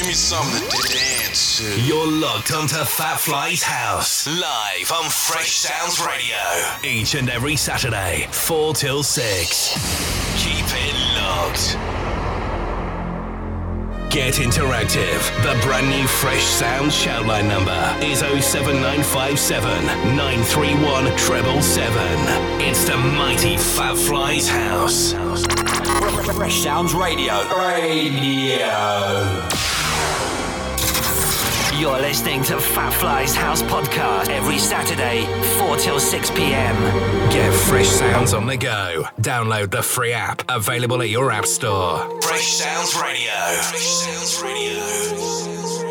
Give me something to dance to. You're locked onto Fat Fly's House, live on Fresh Sounds Radio. Each and every Saturday, 4 till 6. Keep it locked. Get interactive. The brand new Fresh Sounds shoutline number is 07957 931 777. It's the mighty Fat Fly's House. Fresh Sounds Radio. Radio. You're listening to Fat Fly's House Podcast every Saturday, 4 till 6 p.m. Get Fresh Sounds on the go. Download the free app available at your app store. Fresh Sounds Radio. Fresh Sounds Radio.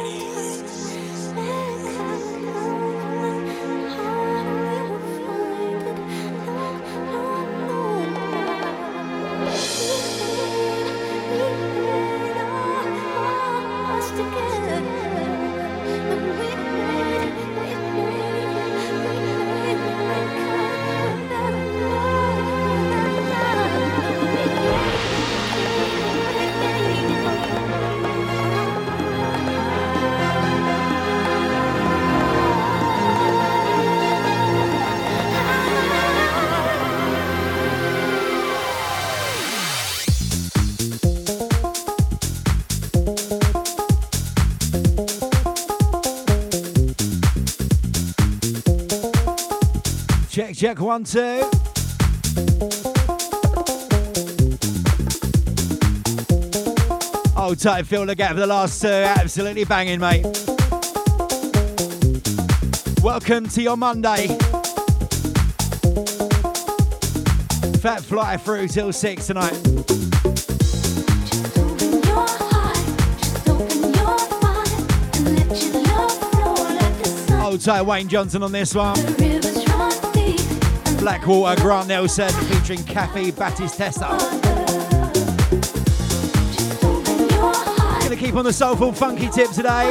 Check, one, two. Oh, tight, fill the gap for the last two. Absolutely banging, mate. Welcome to your Monday. Fat fly through till six tonight. Old oh, tight Wayne Johnson on this one. Blackwater Grant Nelson featuring Kathy Battistessa. Gonna keep on the soulful funky tip today.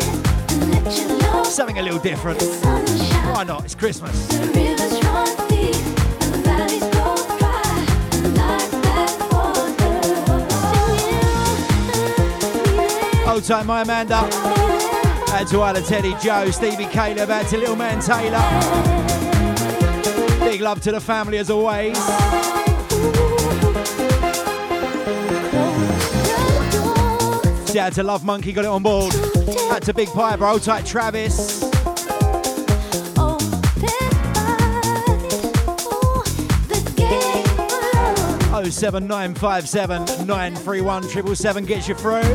Something a little different. Why not? It's Christmas. Old time, my Amanda. Out to Isla Teddy Joe, Stevie Caleb, out to Little Man Taylor. Big love to the family as always. Shout out to Love Monkey, got it on board. Out to Big Pie, bro, tight Travis. Oh seven nine five seven nine three one triple seven gets you through.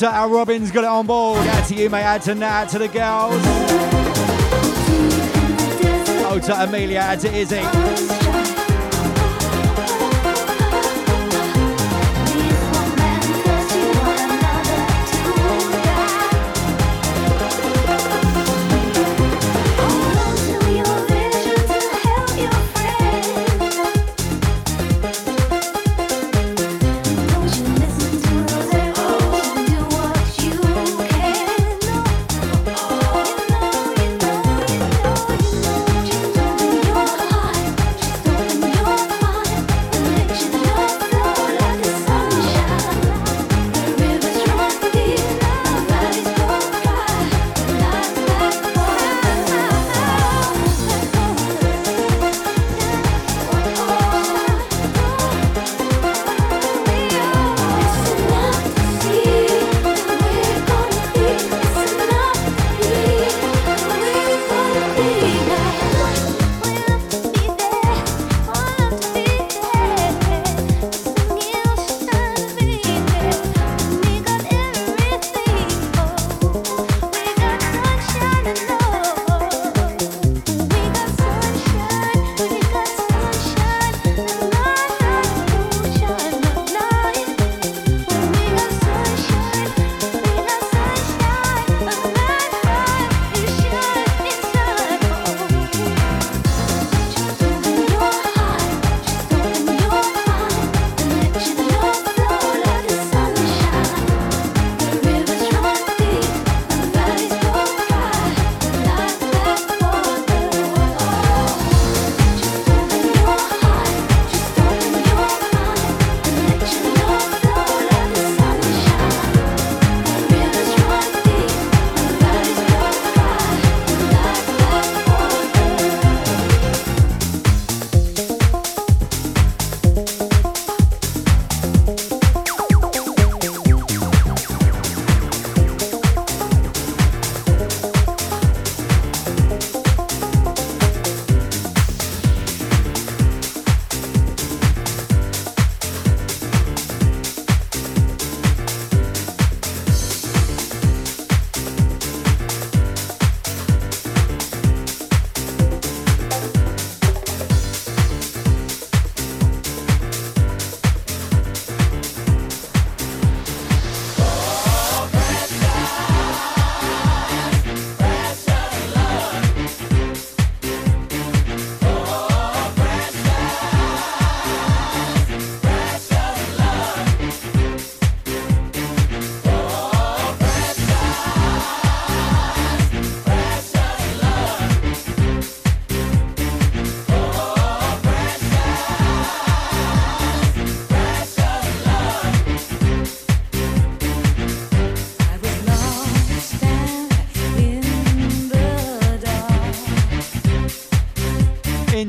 to Al Robbins, got it on board. Out to you, mate. Out to Nat, to the girls. Out to Amelia, add to Izzy.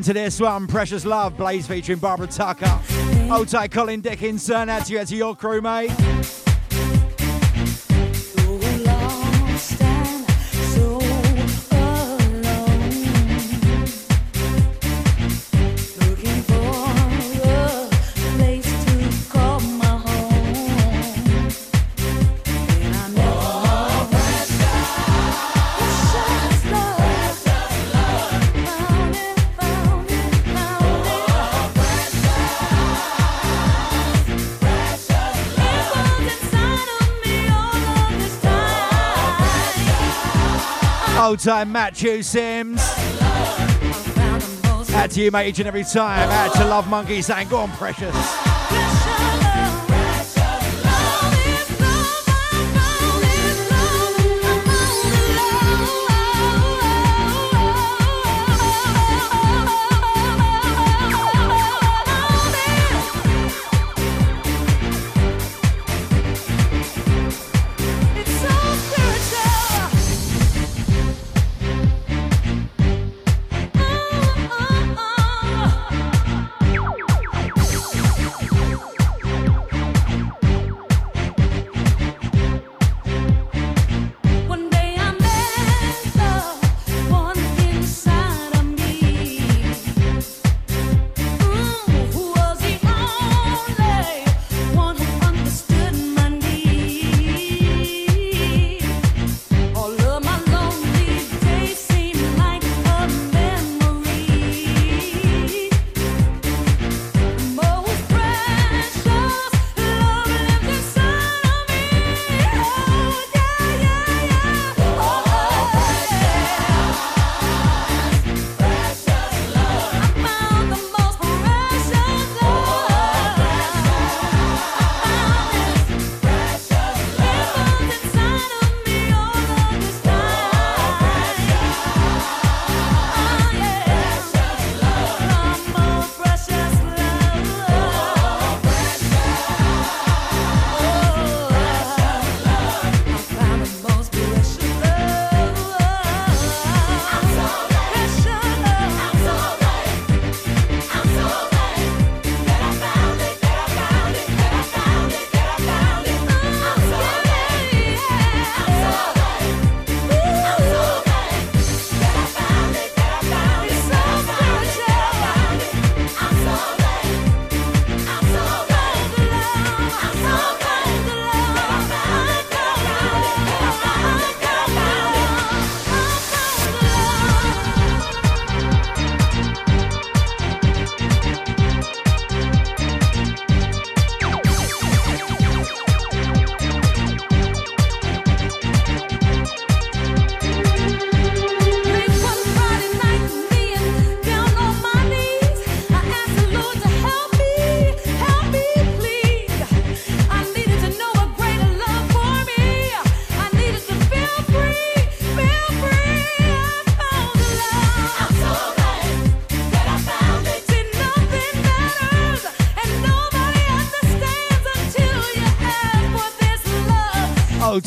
Into this one. Precious Love, Blaze featuring Barbara Tucker. Old tight Colin Dickinson. That's you, that's your crew, mate. Old time Matthew Sims. Out to you, mate, each and every time. Out to Love Monkey saying, Go on, precious.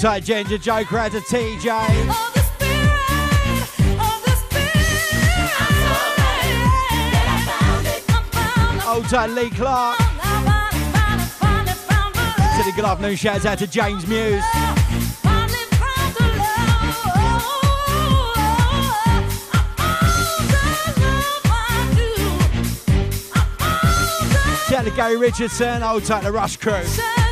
Tight, Ginger Joker out to TJ. Hold tight, Lee Clark. City good afternoon, shouts out to James Muse. Shout out to Gary Richardson, hold tight, the Rush crew.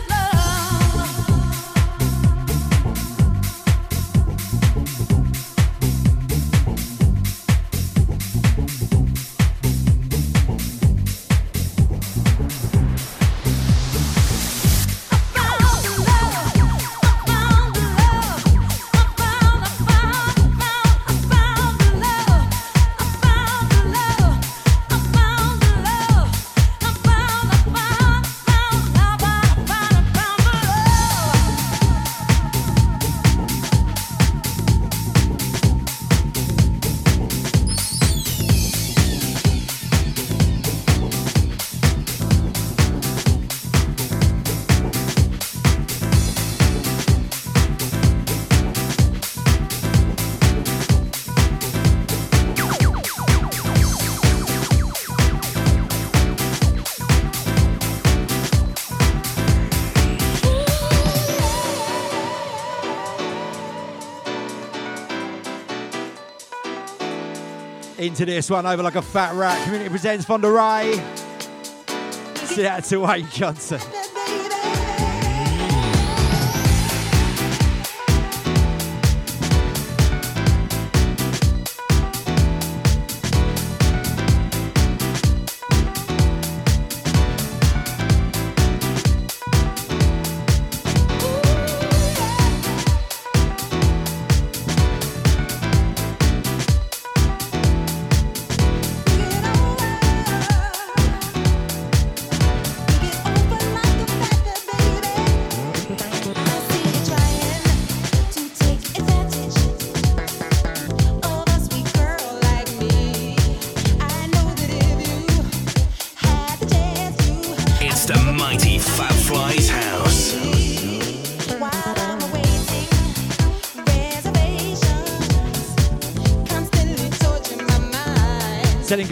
Into this one over like a fat rat. Community presents Fonda Rae. See out to Wayne Johnson.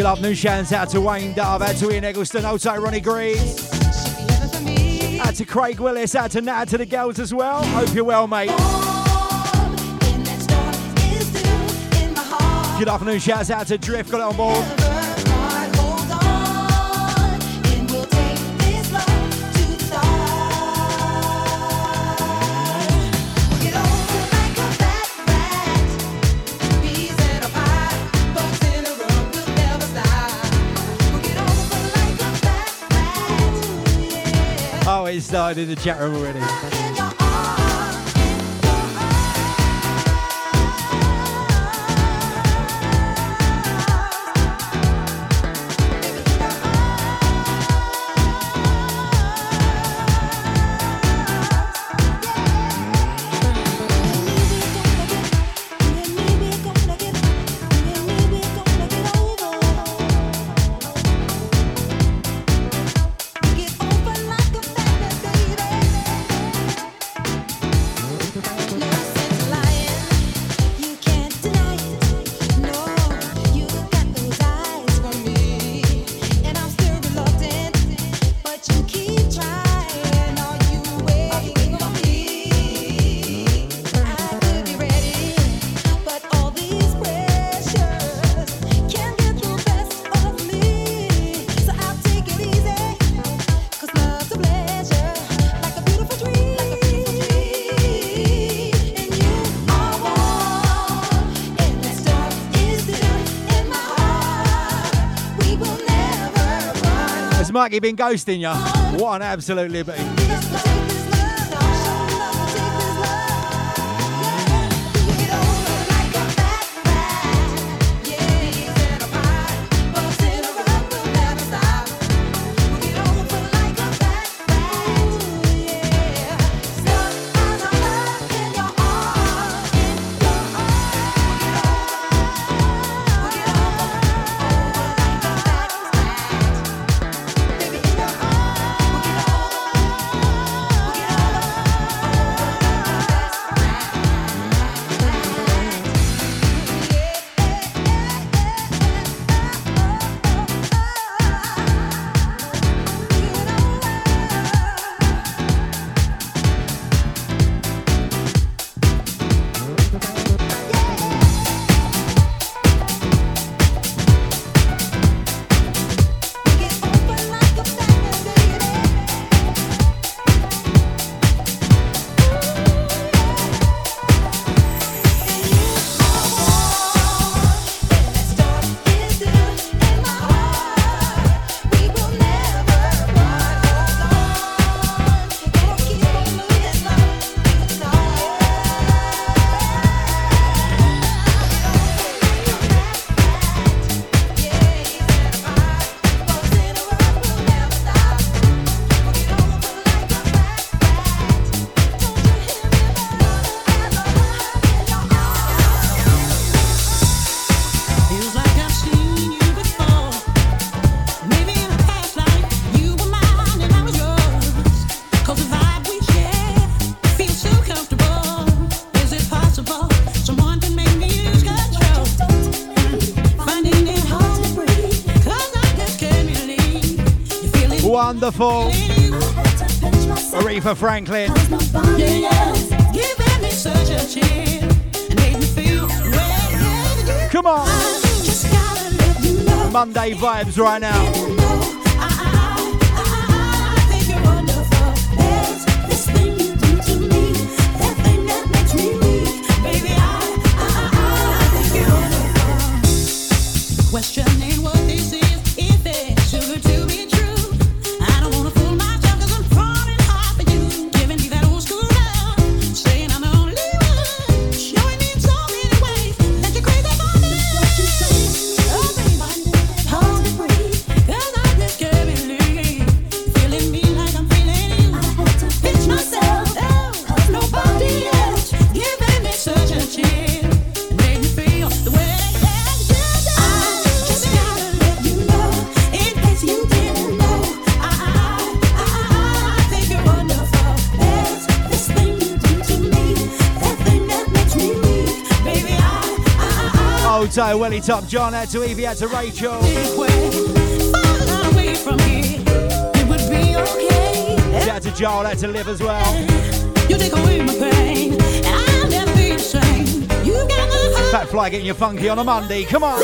Good afternoon. Shouts out to Wayne Dove, out to Ian Eggleston, also Ronnie Green. Out to Craig Willis, out to Nat, to the girls as well. Hope you're well, mate. Good afternoon. Shouts out to Drift, got it on board. Started in the chat room already. Mikey been ghosting you. What an absolute liberty. Wonderful. Aretha Franklin. Come on. Monday vibes right now. So Welly Top John, out to Evie, out to Rachel. Out to Joel, out to Liv as well. You take away my pain, I'll never be the same. You got Fat Fly getting you funky on a Monday, come on.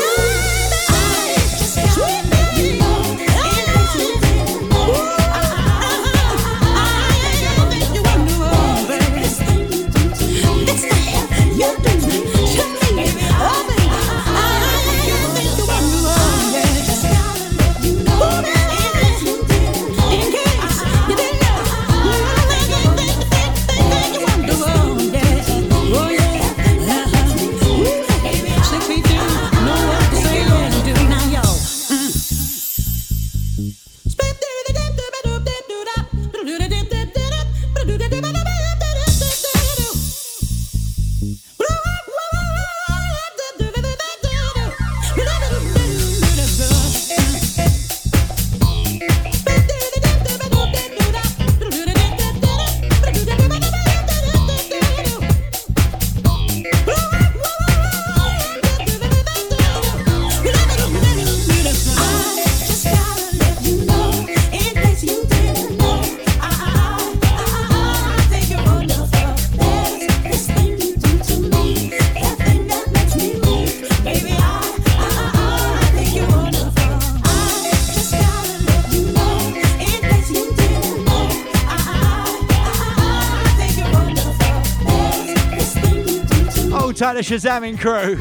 The Shazamming crew.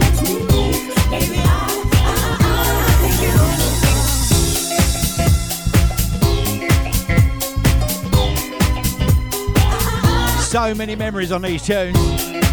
So many memories on these tunes.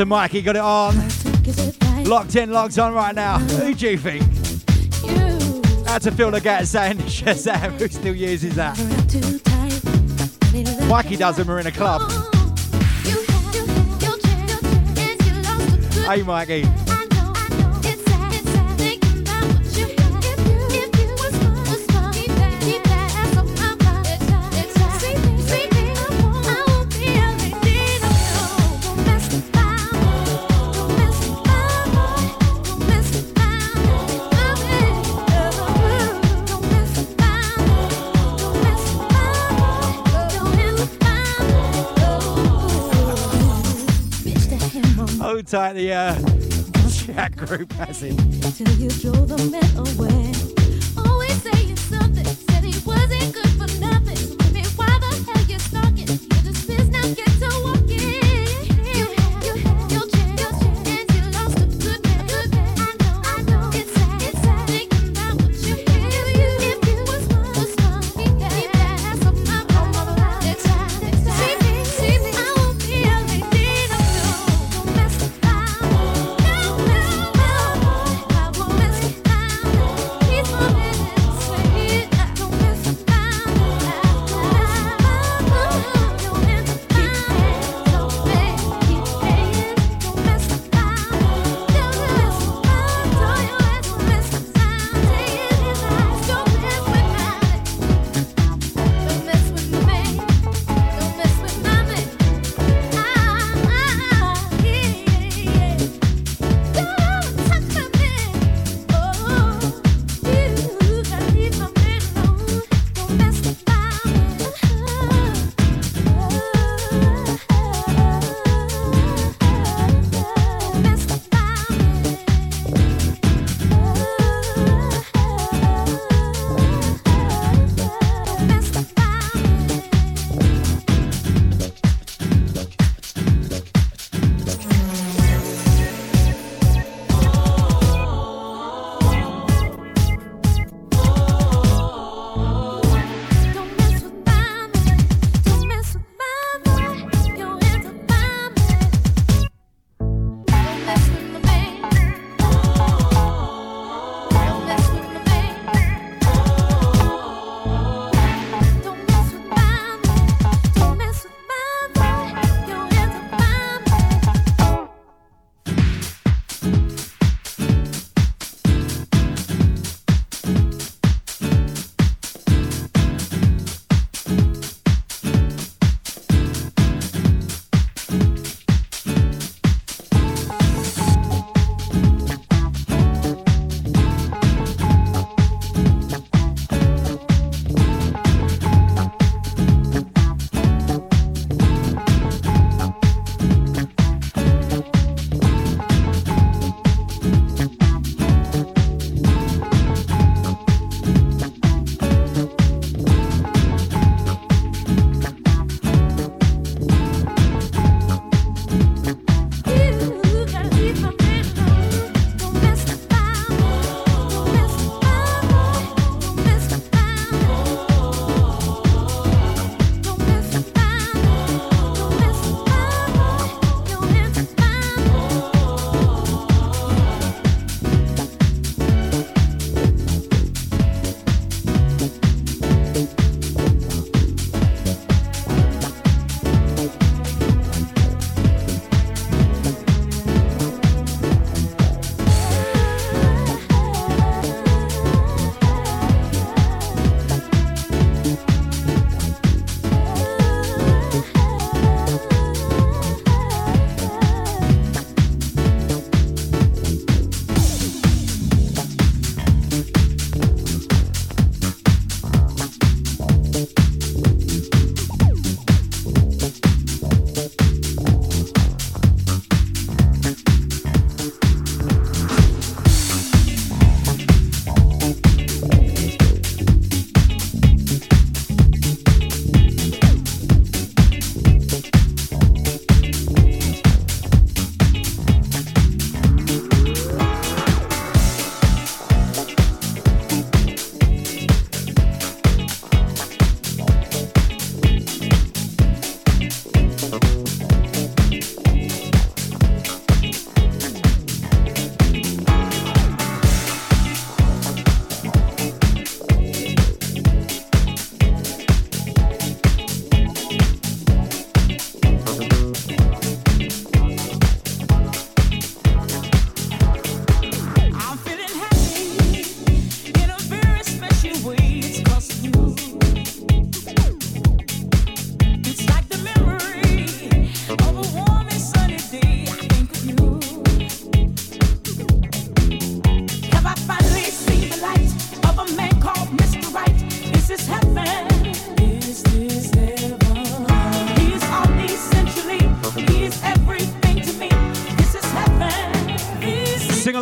to Mike. He got it on. Locked in, locked on right now. Who do you think? Had to fill the gap saying Shazam. Who still uses that? Mikey does them. We're in a club. Hey, Mikey. like the uh, chat group has it. You drove the man away. Always saying something, said he wasn't good.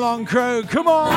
On, crew. Come on.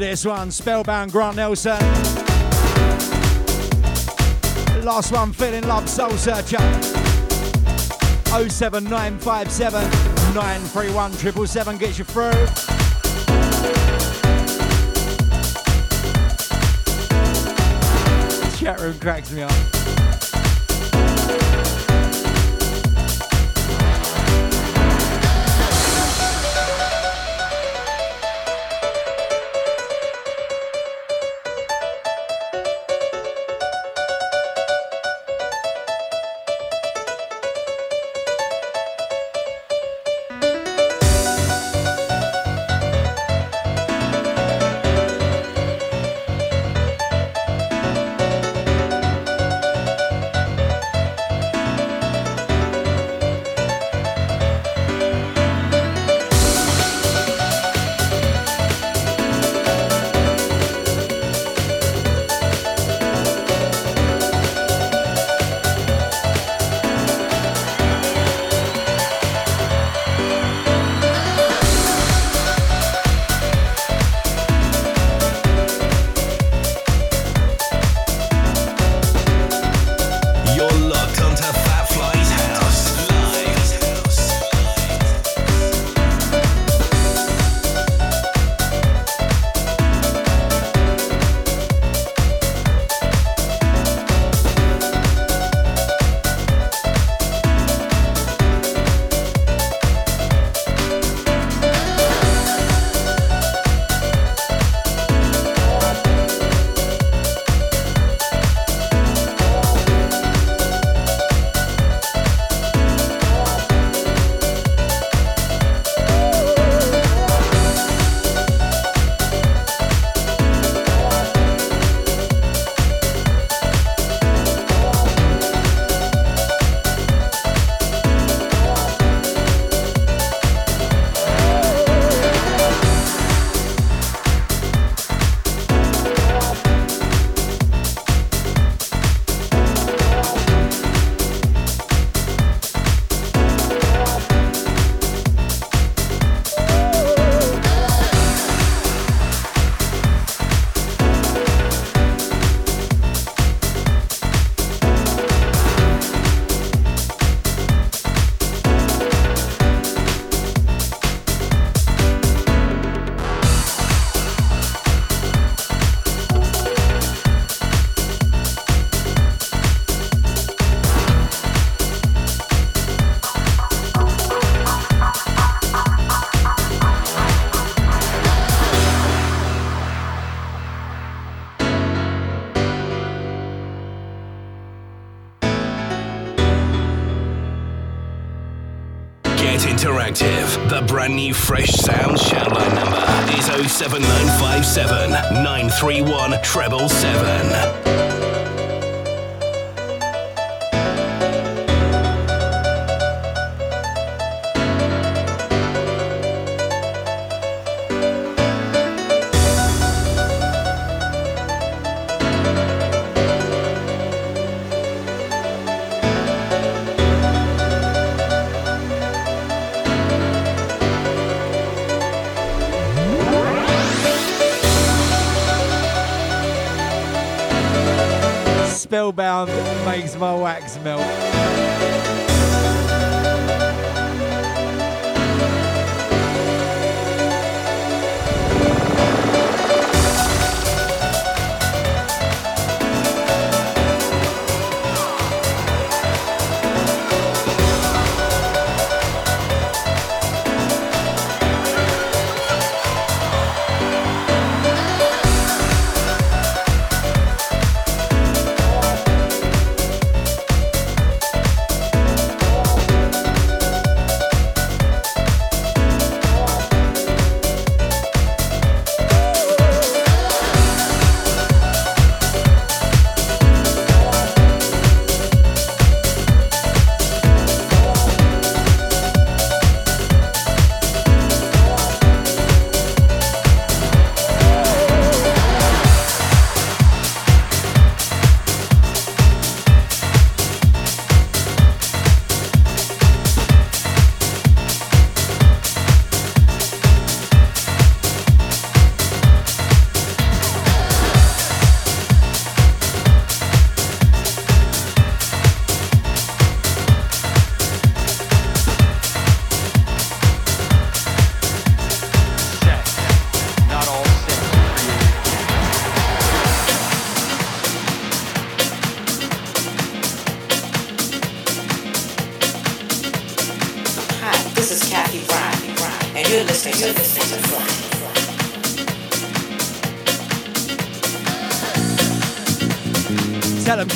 This one. Spellbound Grant Nelson. Last one, Feeling Love Soul Searcher. 07957 931 777 gets you through. Chat room cracks me up. brand new Fresh Sound shoutline number is 07957 931 777.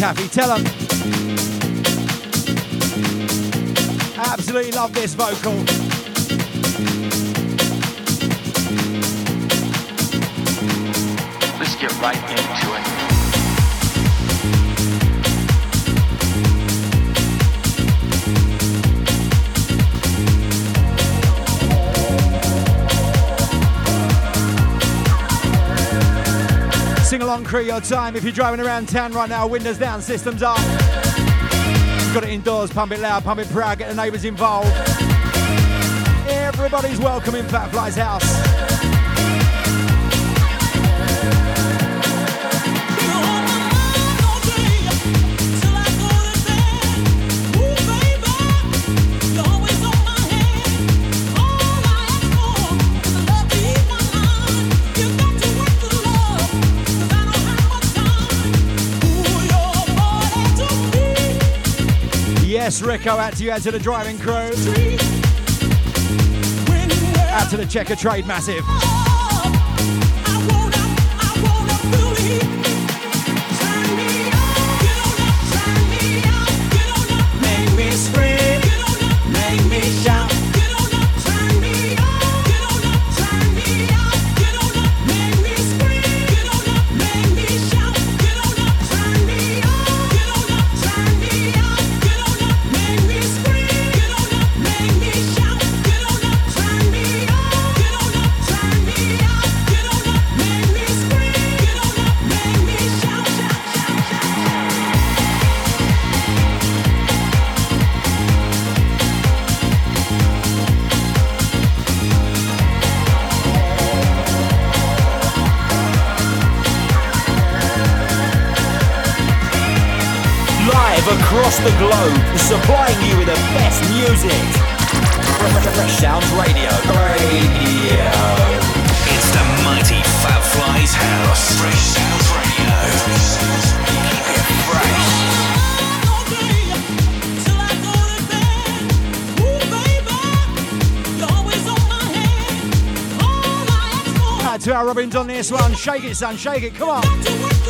Kathy. Tell them. Absolutely love this vocal. Your time. If you're driving around town right now, windows down, systems up. Got it indoors, pump it loud, pump it proud, get the neighbours involved. Everybody's welcome in Fat Fly's house. Rico, out to you, out to the driving crew. Out to the Checkatrade Massive. To our Robins on this one. Shake it, son, shake it, come on.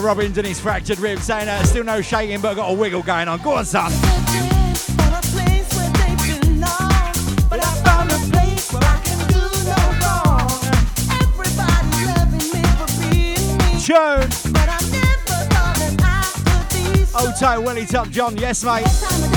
To Robbins and his fractured ribs, saying uh, still no shaking, but got a wiggle going on. Go on, son. Tune. Oh, tight Willie Top John, yes, mate.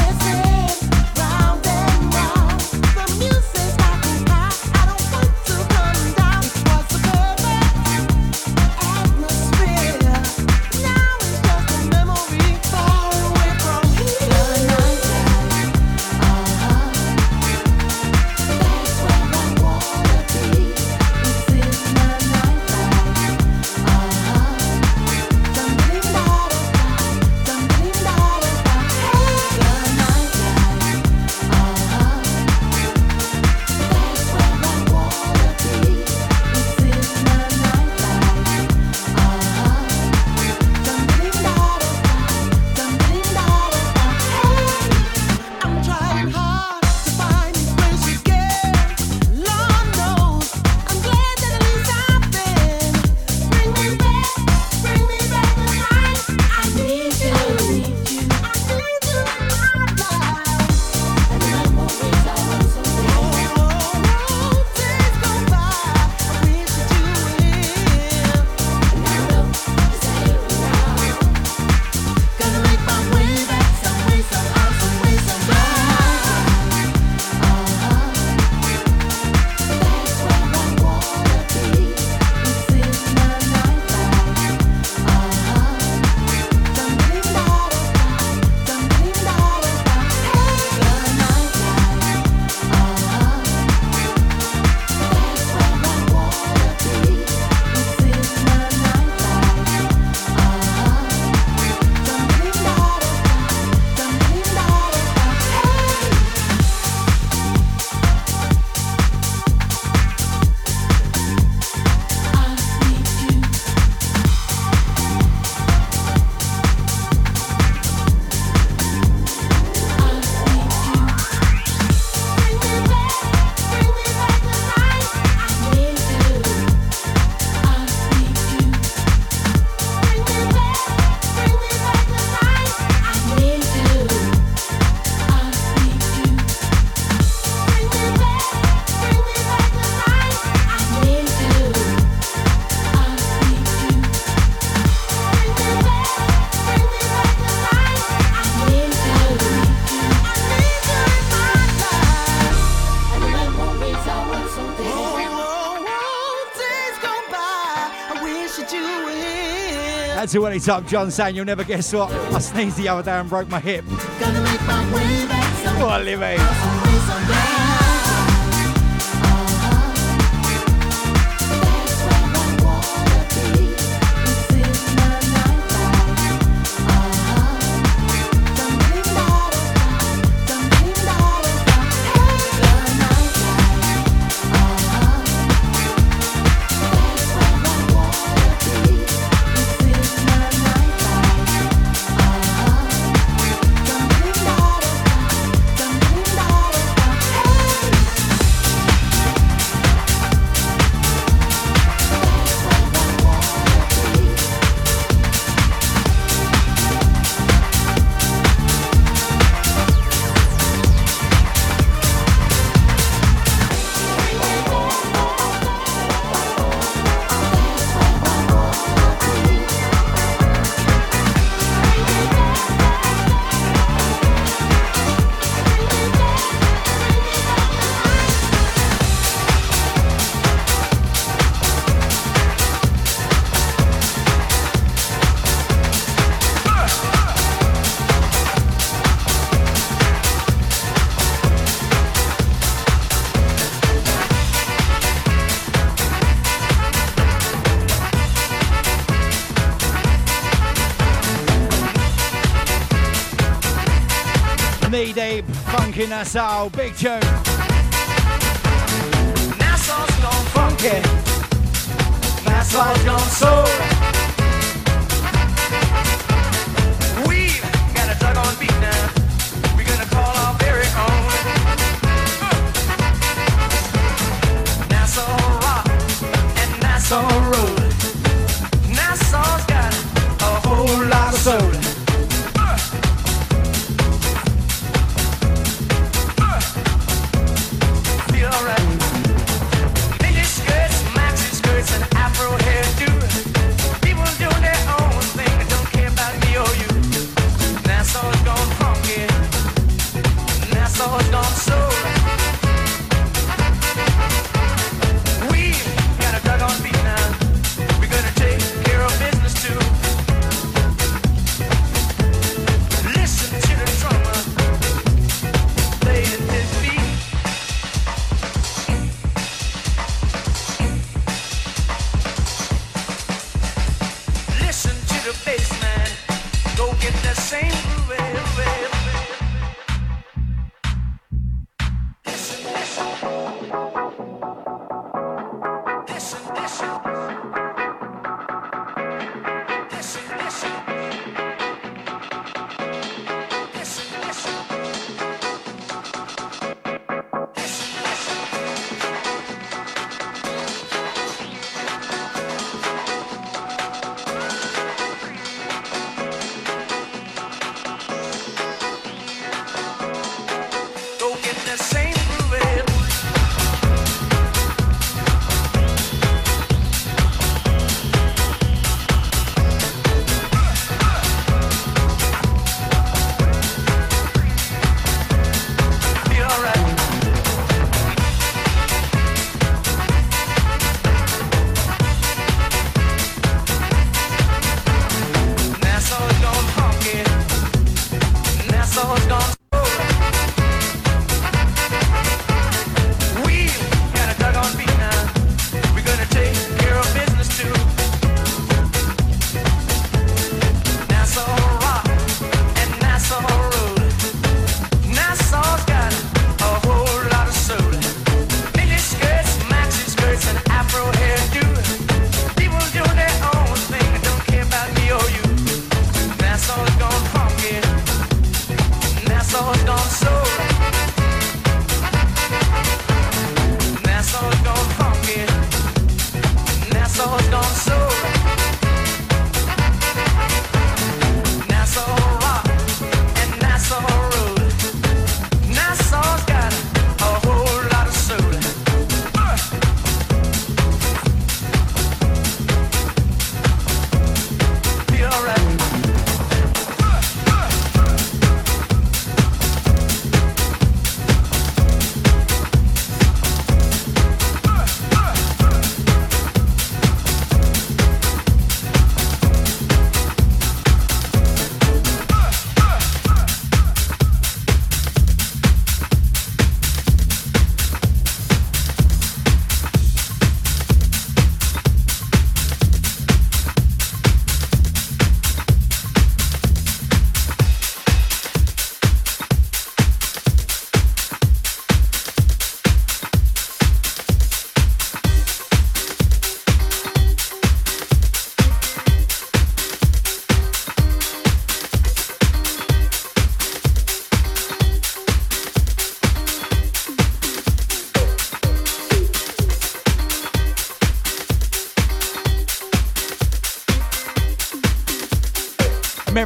Willie Top John saying you'll never guess what. I sneezed the other day and broke my hip. What, Libby? Knee Nassau, big tune.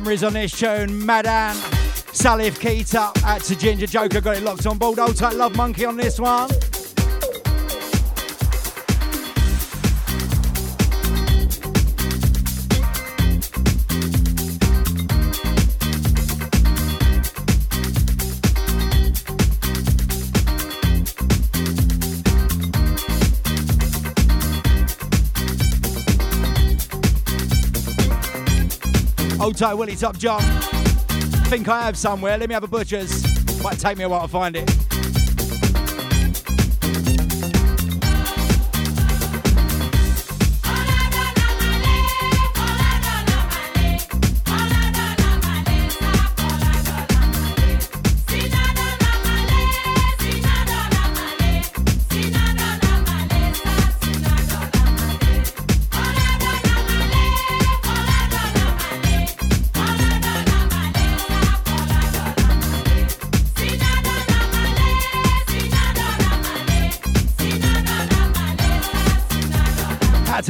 Memories on this tune, Madan. Salif Keita, out to Ginger Joker, got it locked on board. Old Love Monkey on this one. Old tight Willie Top John. Think I have somewhere. Let me have a butcher's. Might take me a while to find it.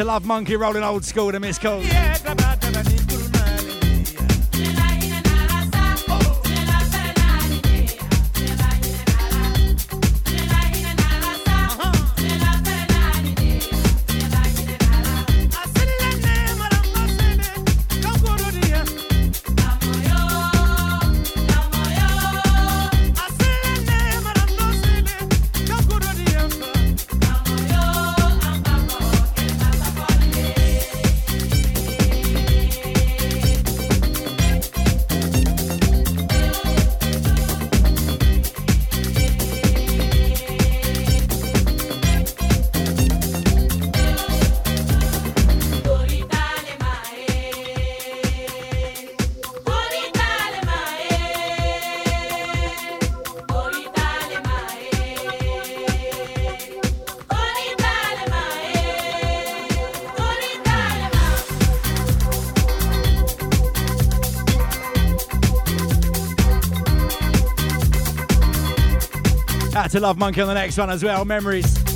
Love Monkey rolling old school to miss calls. Had to love Monkey on the next one as well. Memories.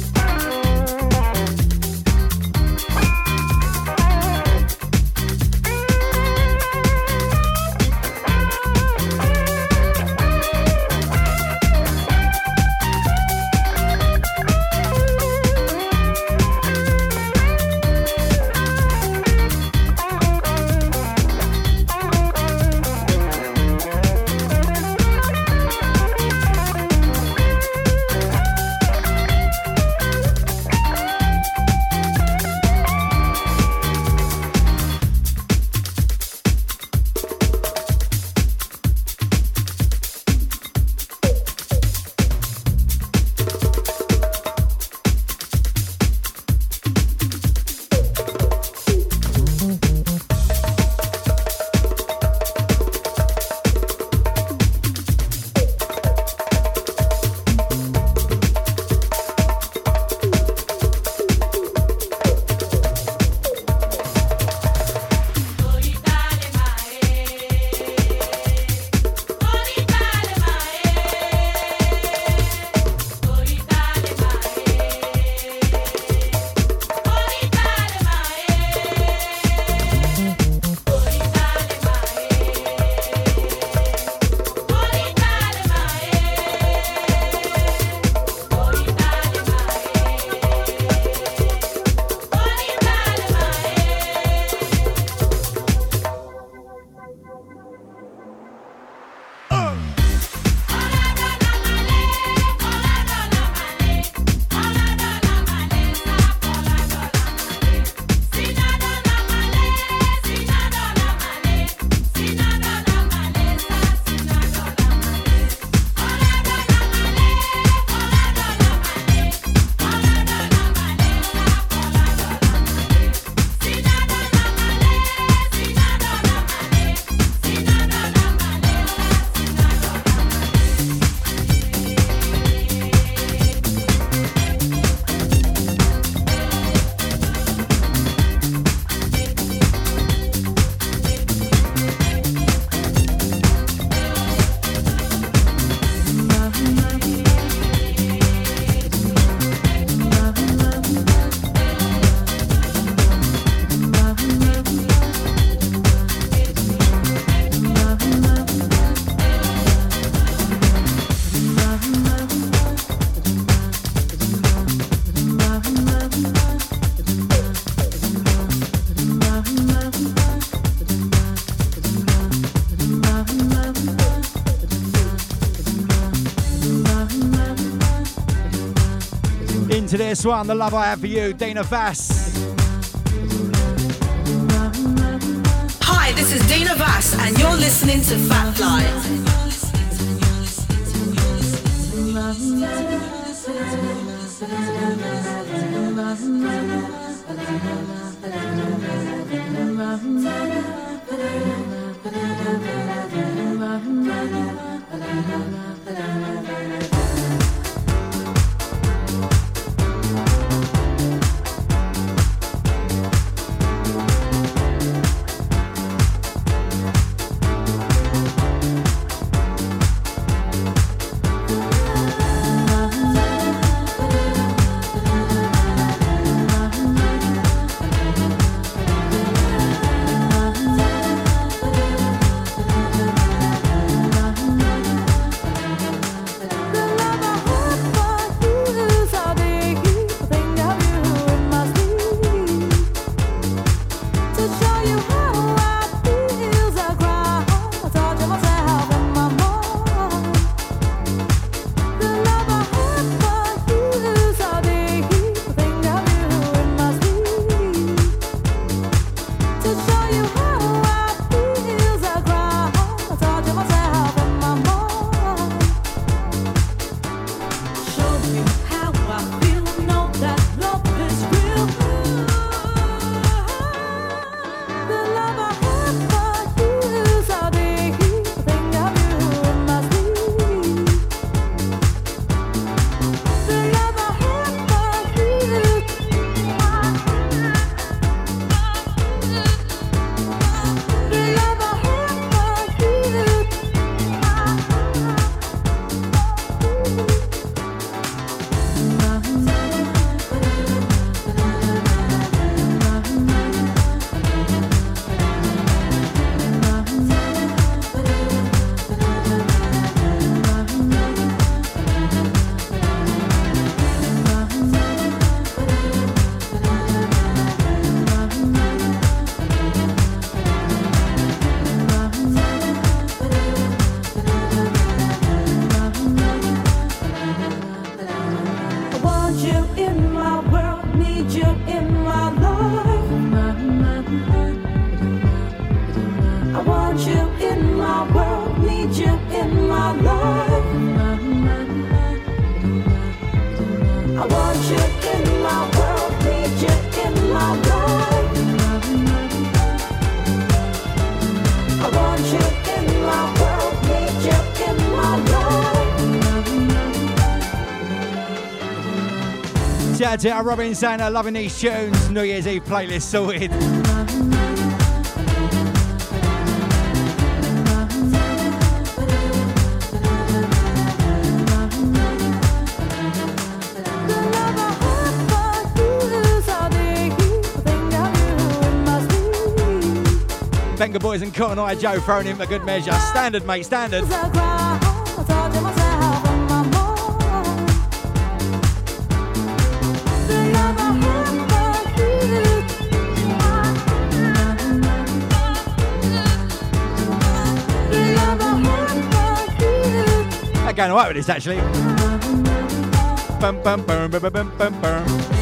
One, The Love I Have for You, Dina Vass. Hi, this is Dina Vass, and you're listening to Fat. Out to our Robin Santa, loving these tunes. New Year's Eve playlist sorted. Vengaboys and Cotton Eye Joe throwing in for good measure. Standard, mate, standard. Going alright with this actually. Bum, bum, bum,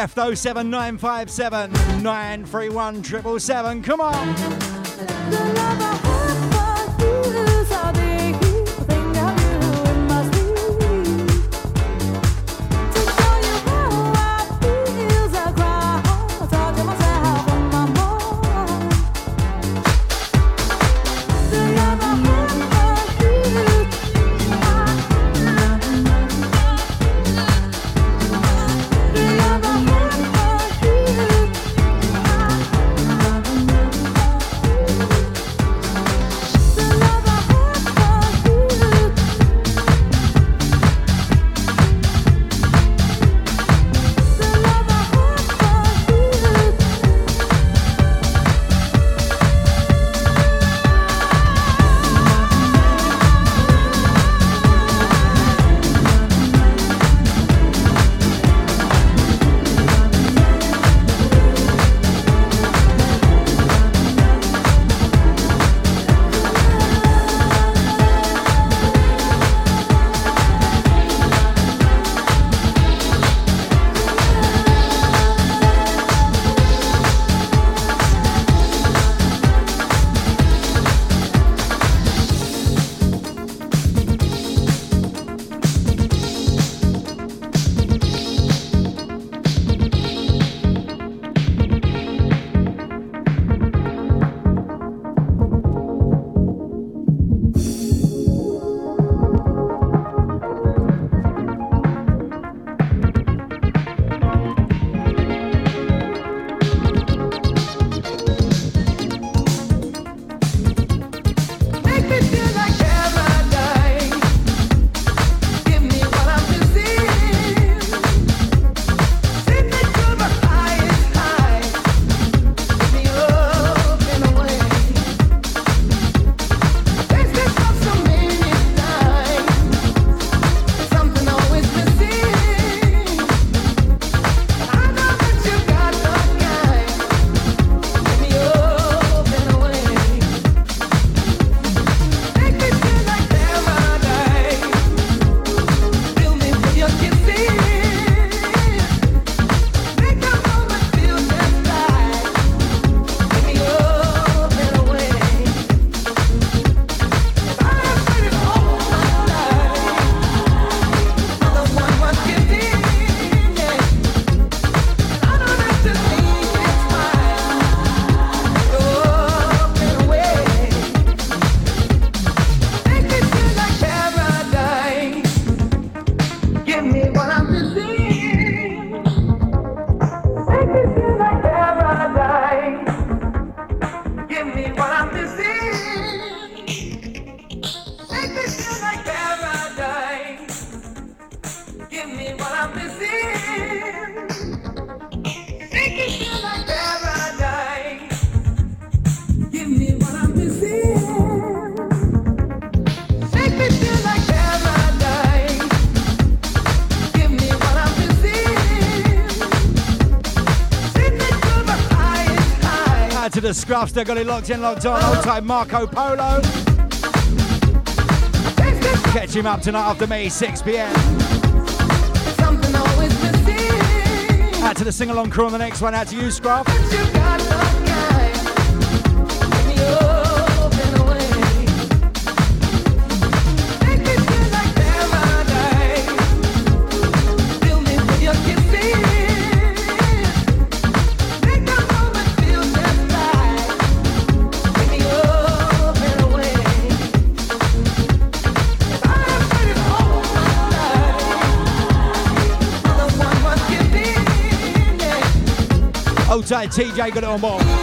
left. 07957 931 777. Come on. the scruffs. They've got it locked in, locked on. Old time Marco Polo. Catch him up tonight after me, 6 pm. Out to the sing along crew on the next one. Out to you, scruff. tight, TJ got it on board.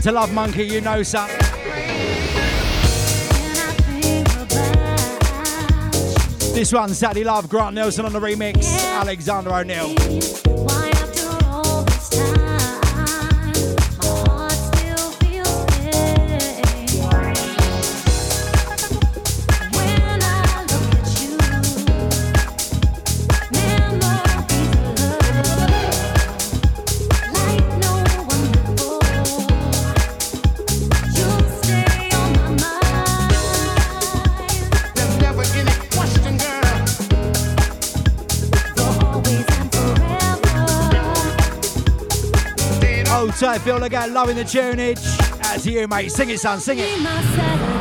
out to Love Monkey, you know, something. This one, Sadly Love, Grant Nelson on the remix, Alexander O'Neal. tight, Phil Legat, loving the tunage. As you, mate. Sing it, son, sing it.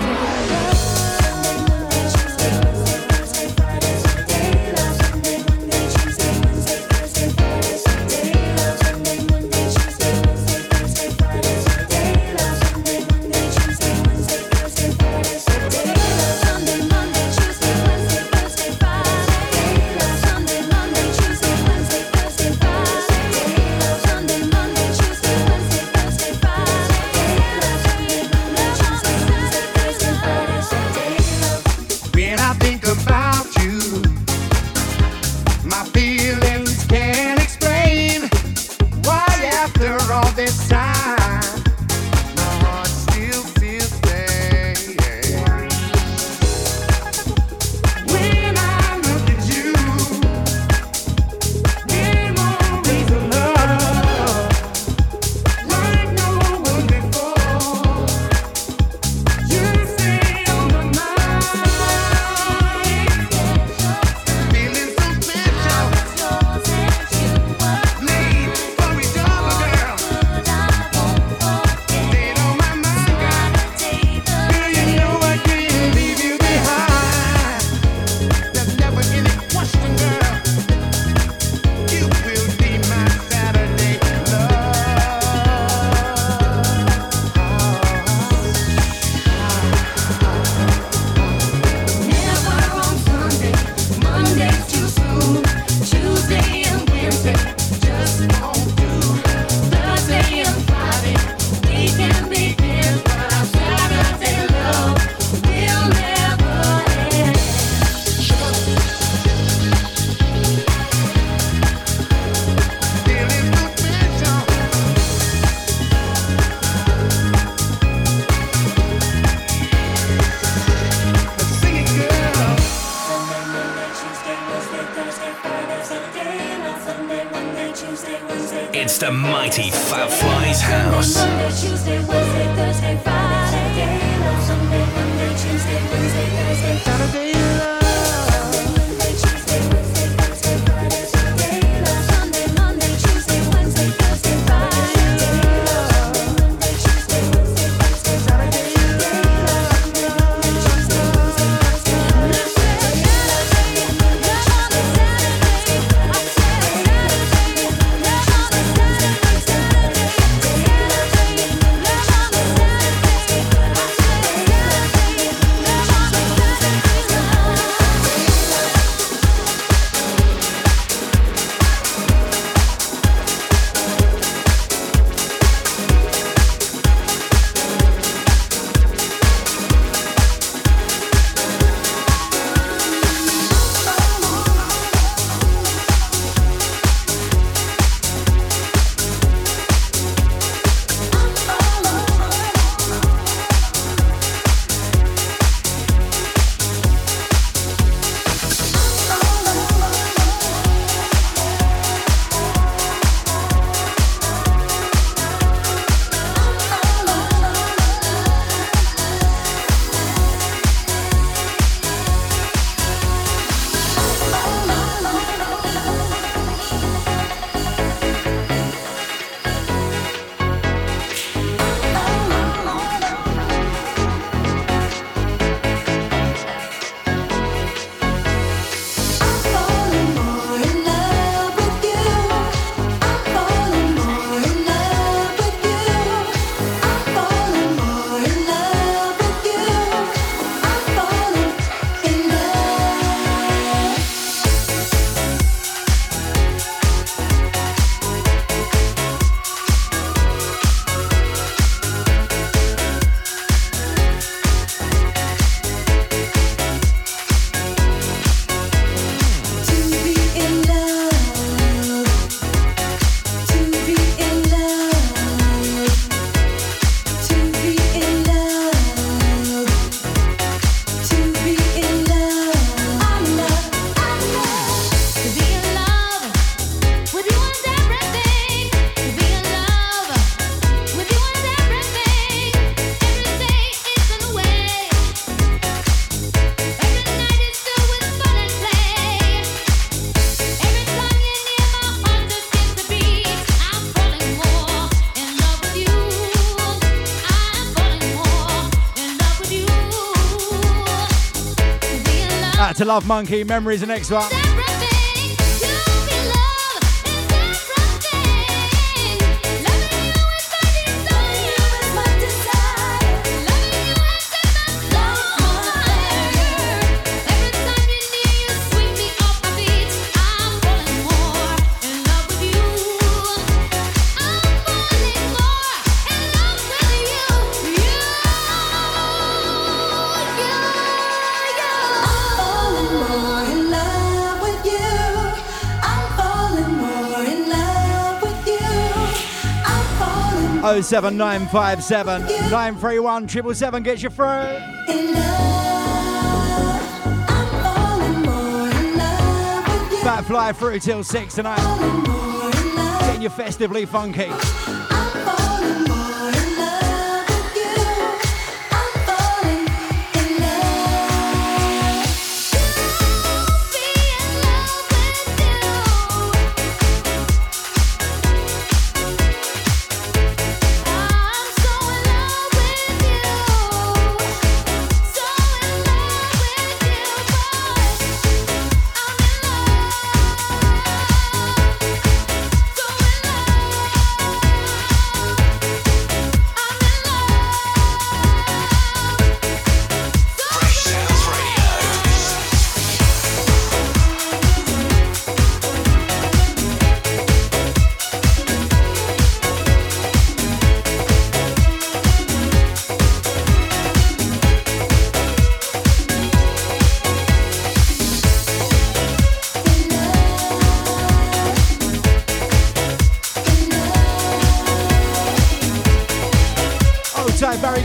Love Monkey, Memories the next one. Oh seven nine five seven nine three one triple seven gets you through. Fat fly through till six tonight. Getting you festively funky.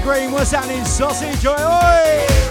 Green, what's happening? Sausage, oi, oi!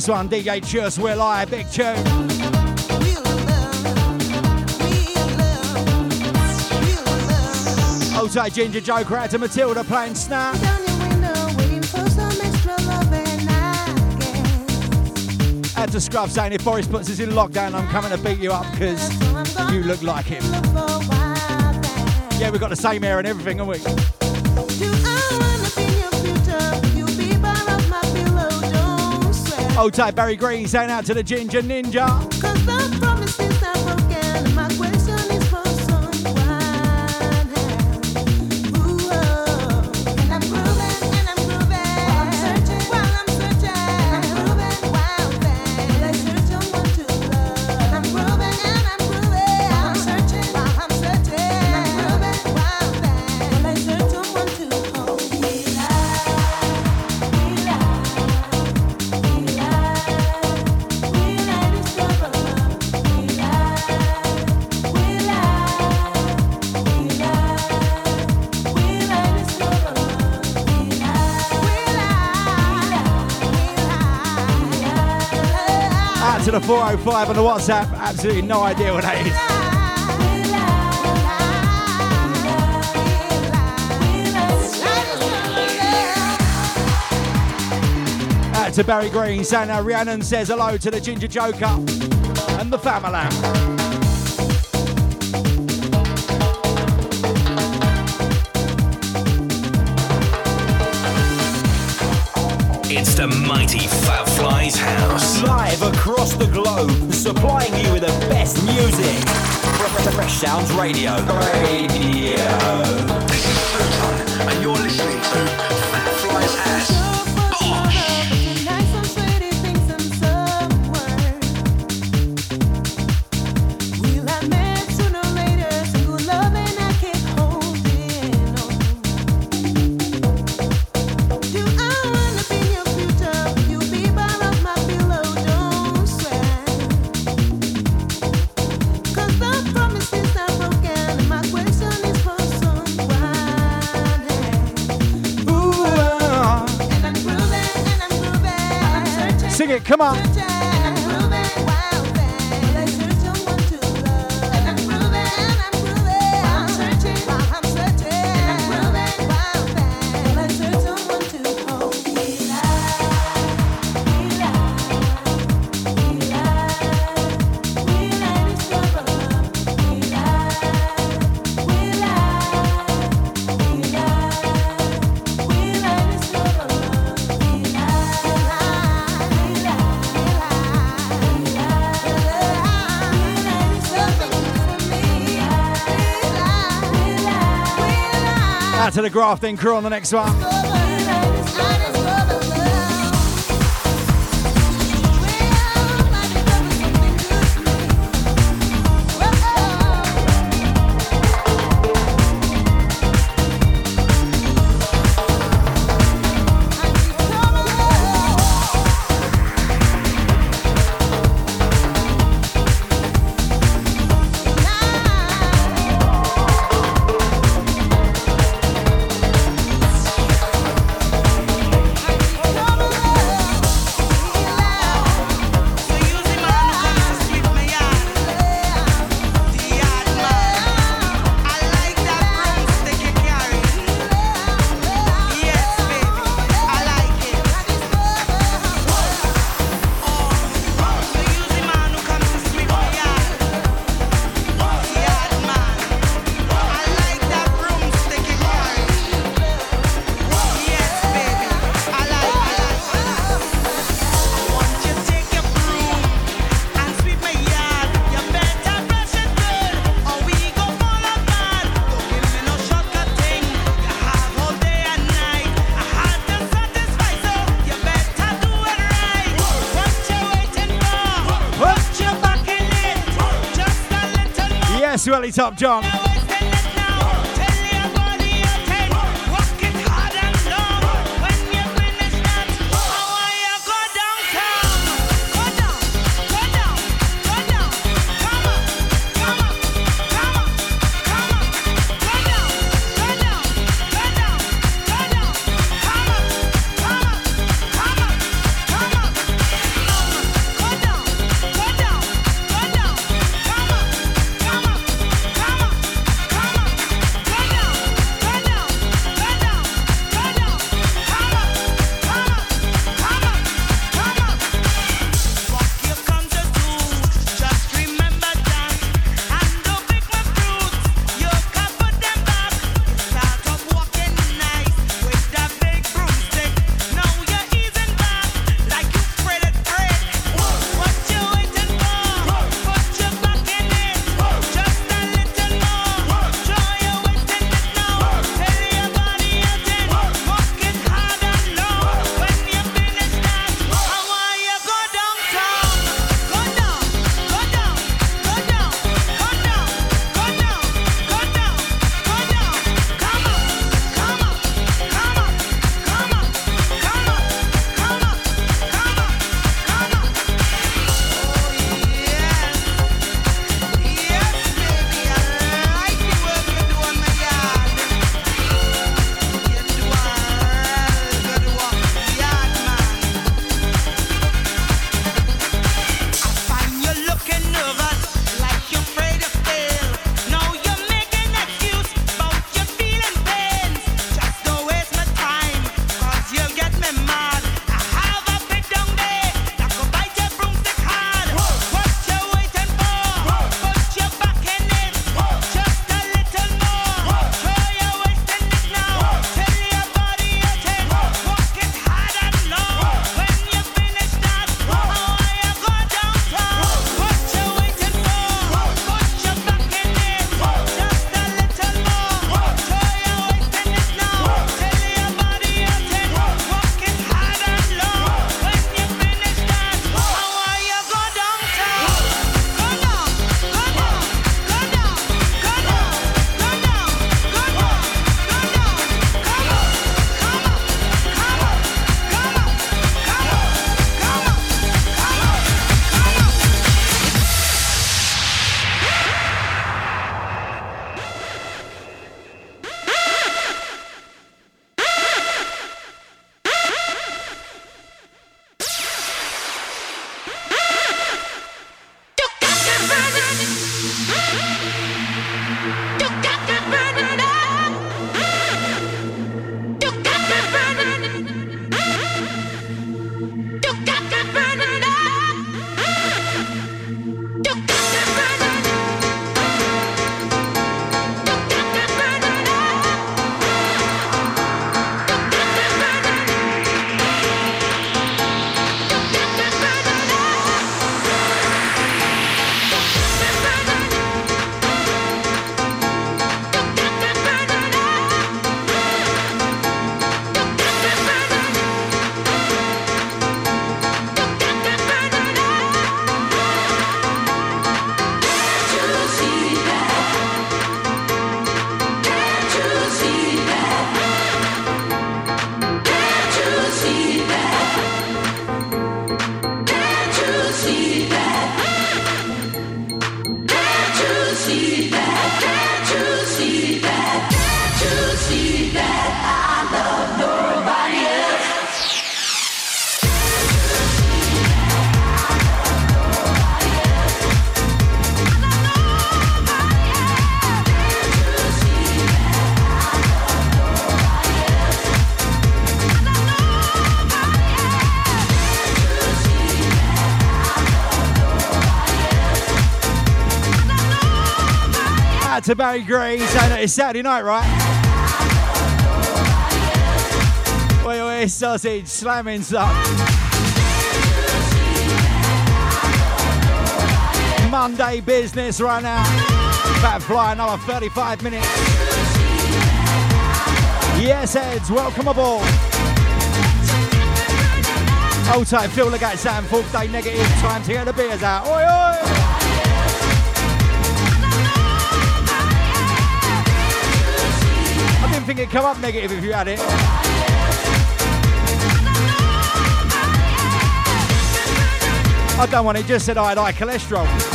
This one. DJ Chus, Will I, big tune. Outside Ginger Joker out to Matilda playing Snap. To Scrub saying if Boris puts us in lockdown, I'm coming to beat you up because you look like him. Yeah, we've got the same hair and everything, haven't we? Outside Barry Green saying out to the Ginger Ninja. 405 on the WhatsApp. Absolutely no idea what that is. Out to Barry Green saying Rhiannon says hello to the Ginger Joker and the family. The mighty Fat Flies house. Live across the globe, supplying you with the best music. Fresh Sounds Radio. Radio. This is Pluton, and you're listening to Fat Fly's House. To the grafting crew on the next one. Yes, Welly Top John. To Barry saying that it's Saturday night, right? Wait, wait, sausage slamming some. Monday business right now. Fat fly another 35 minutes. Yes, heads, welcome aboard. Hold tight, Phil Legat, Sam Fourth Day Negative. Time to get the beers out. Oi, oi! Come up negative if you had it. I don't want it, just said I had cholesterol.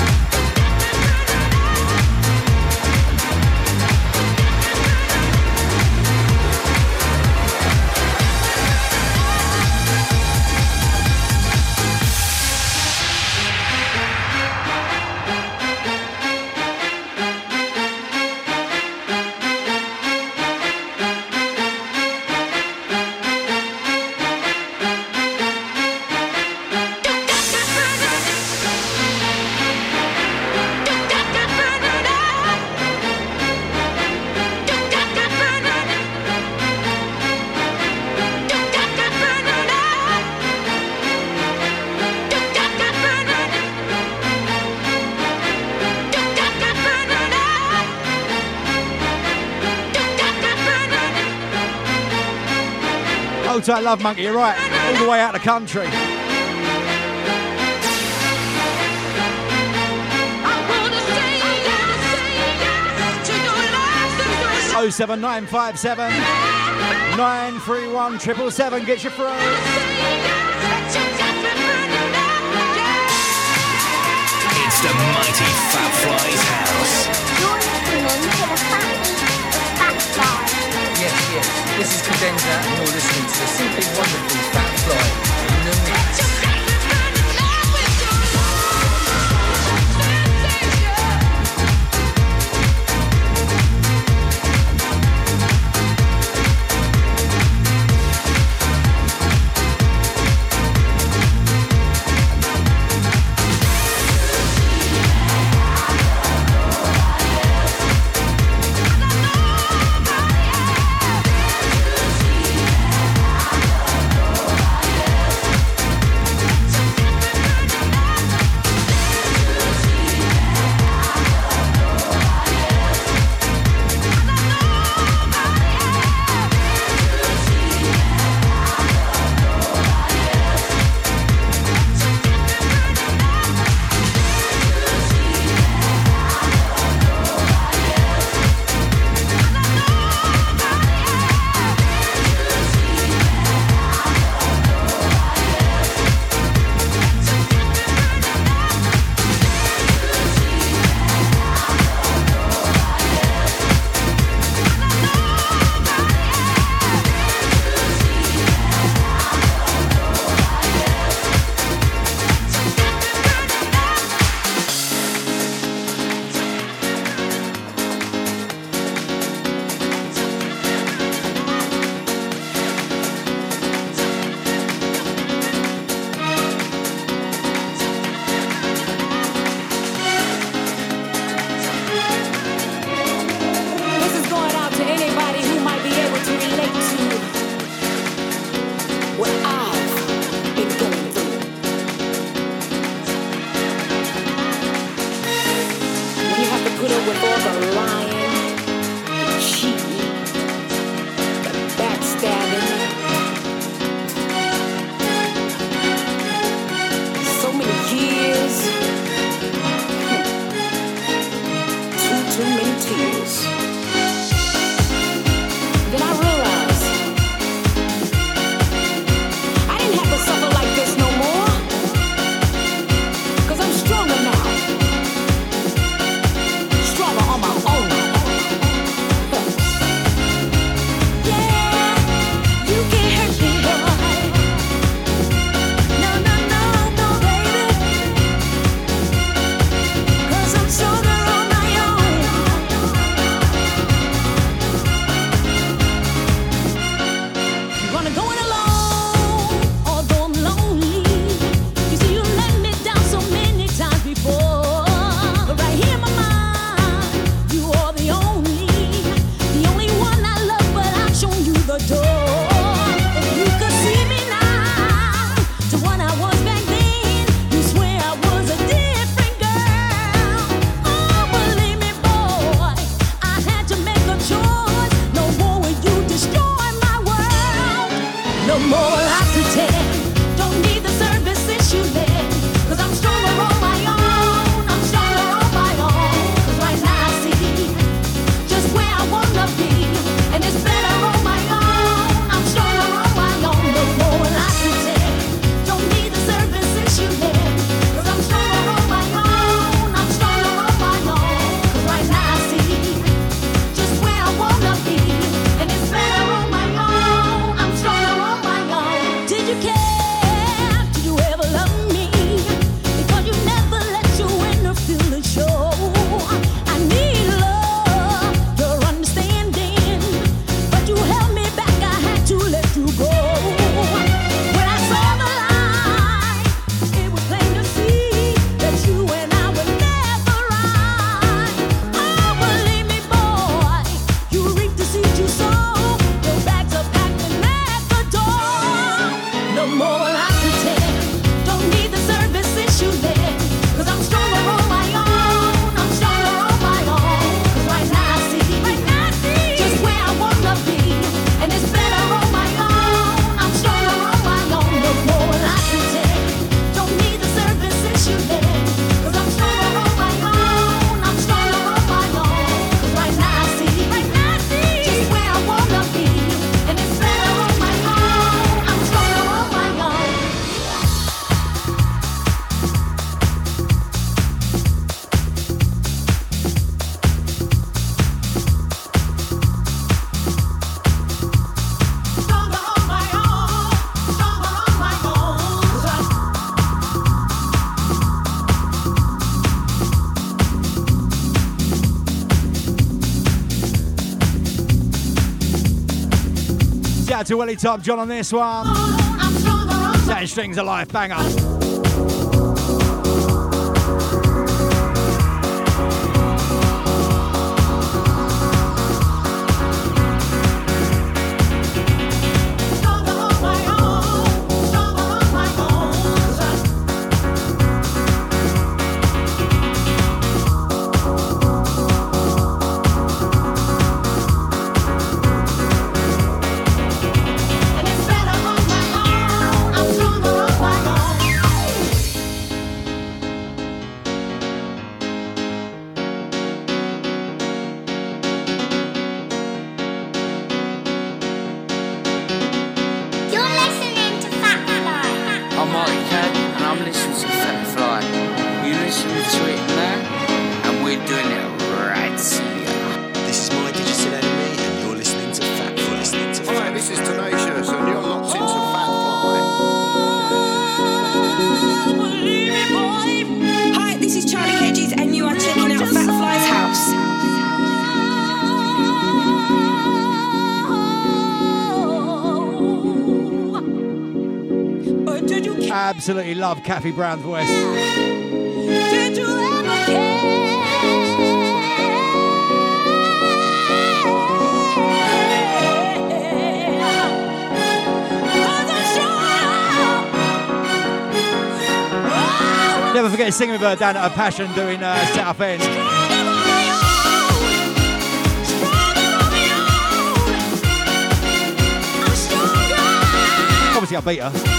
Hold tight, Love Monkey, you're right. All the way out the country. Oh seven nine five seven nine three one triple seven. Get your throw. It's the mighty Fat Flies house. You're listening to the Fat Fat Yes, yes. This is Cadenza, and you're listening to the simply wonderful Fat Fly in the mix. Too, many tears. Then I realized out to Willie Top John on this one. Setting strings alive, banger. absolutely love Kathy Brown's voice. Did you ever care? Never forget singing with her down at her passion doing uh, set up end. obviously I beat her.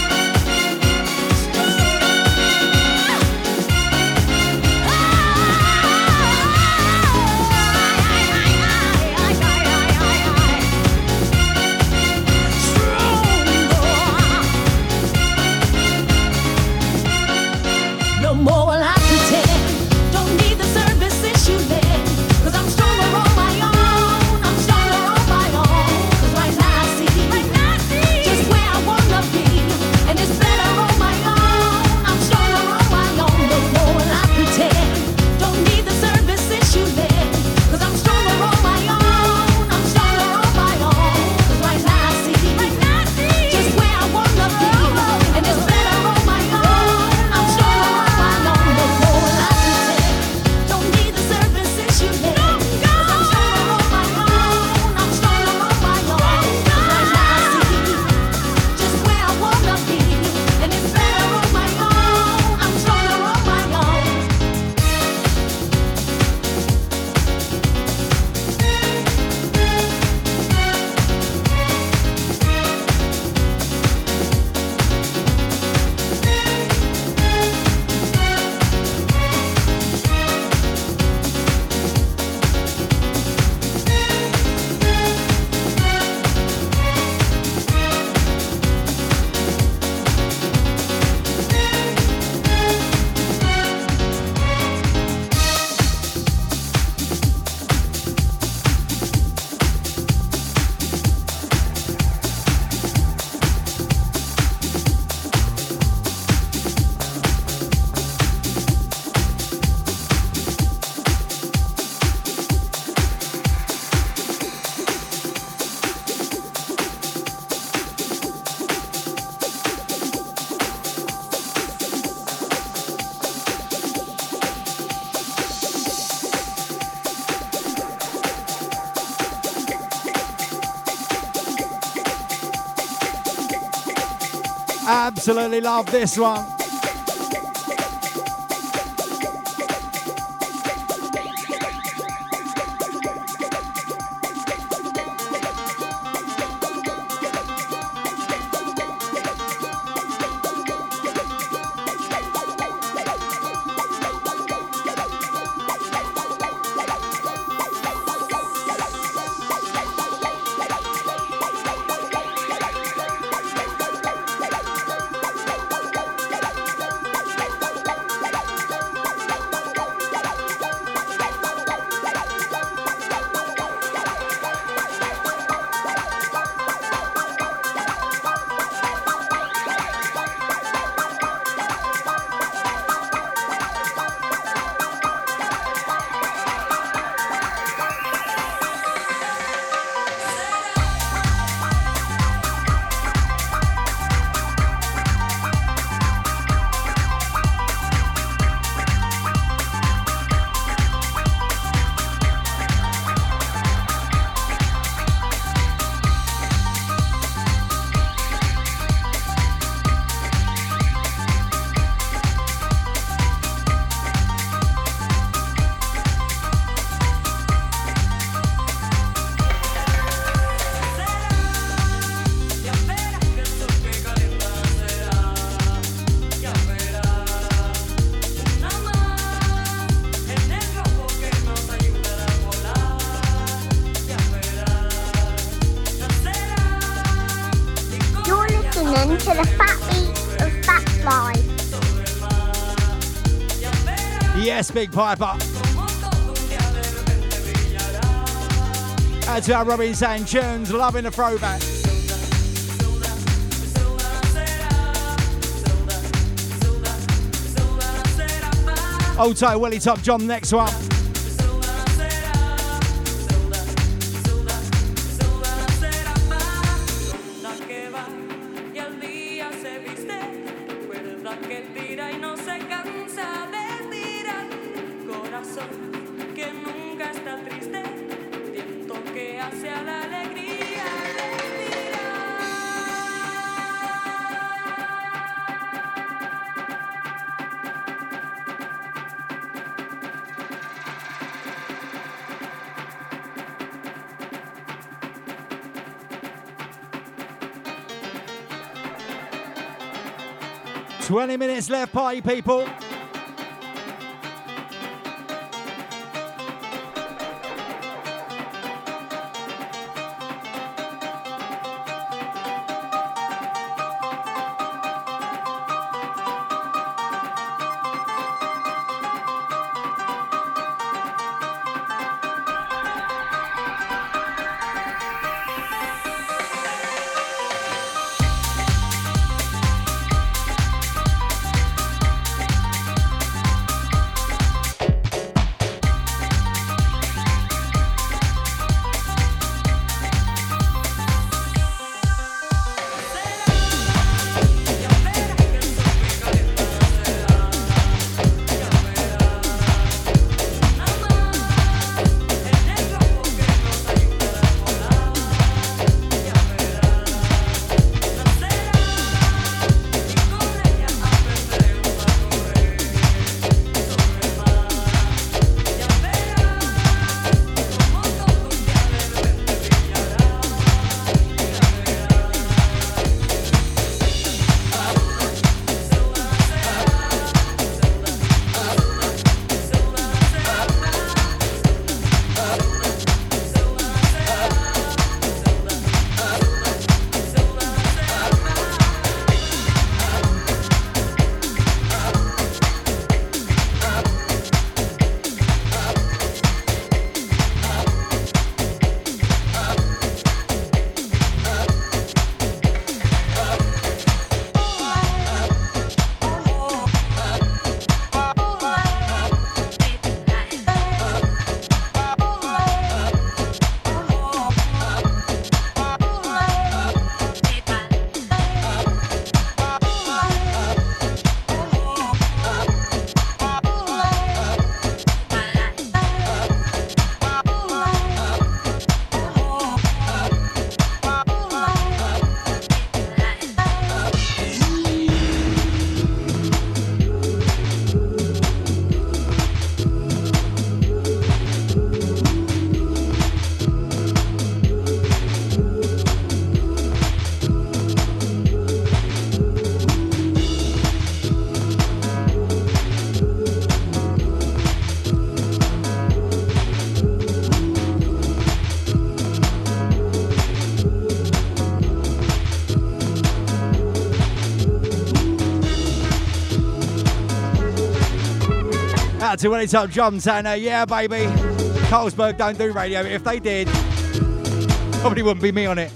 absolutely love this one. Big Piper. Out to our saying tunes, loving the throwback. Old Willie Top John, next one. 20 minutes left, party people. Out to Top John saying, uh, yeah, baby. Carlsberg don't do radio. If they did, probably wouldn't be me on it.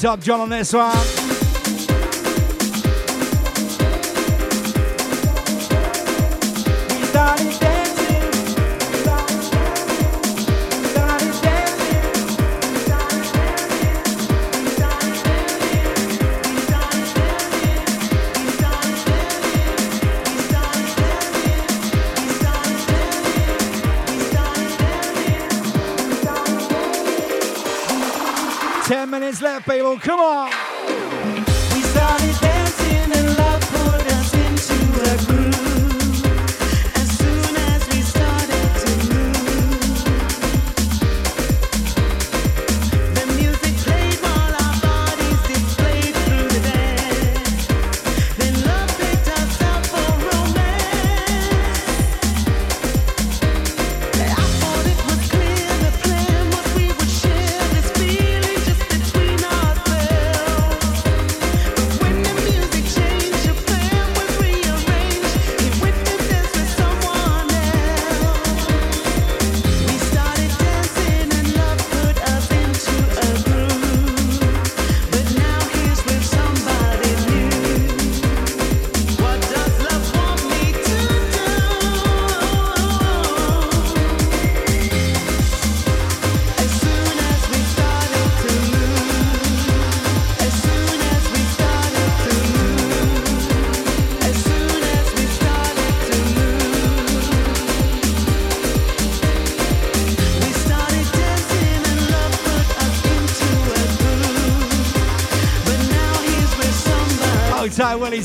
Top John on this one. Come on.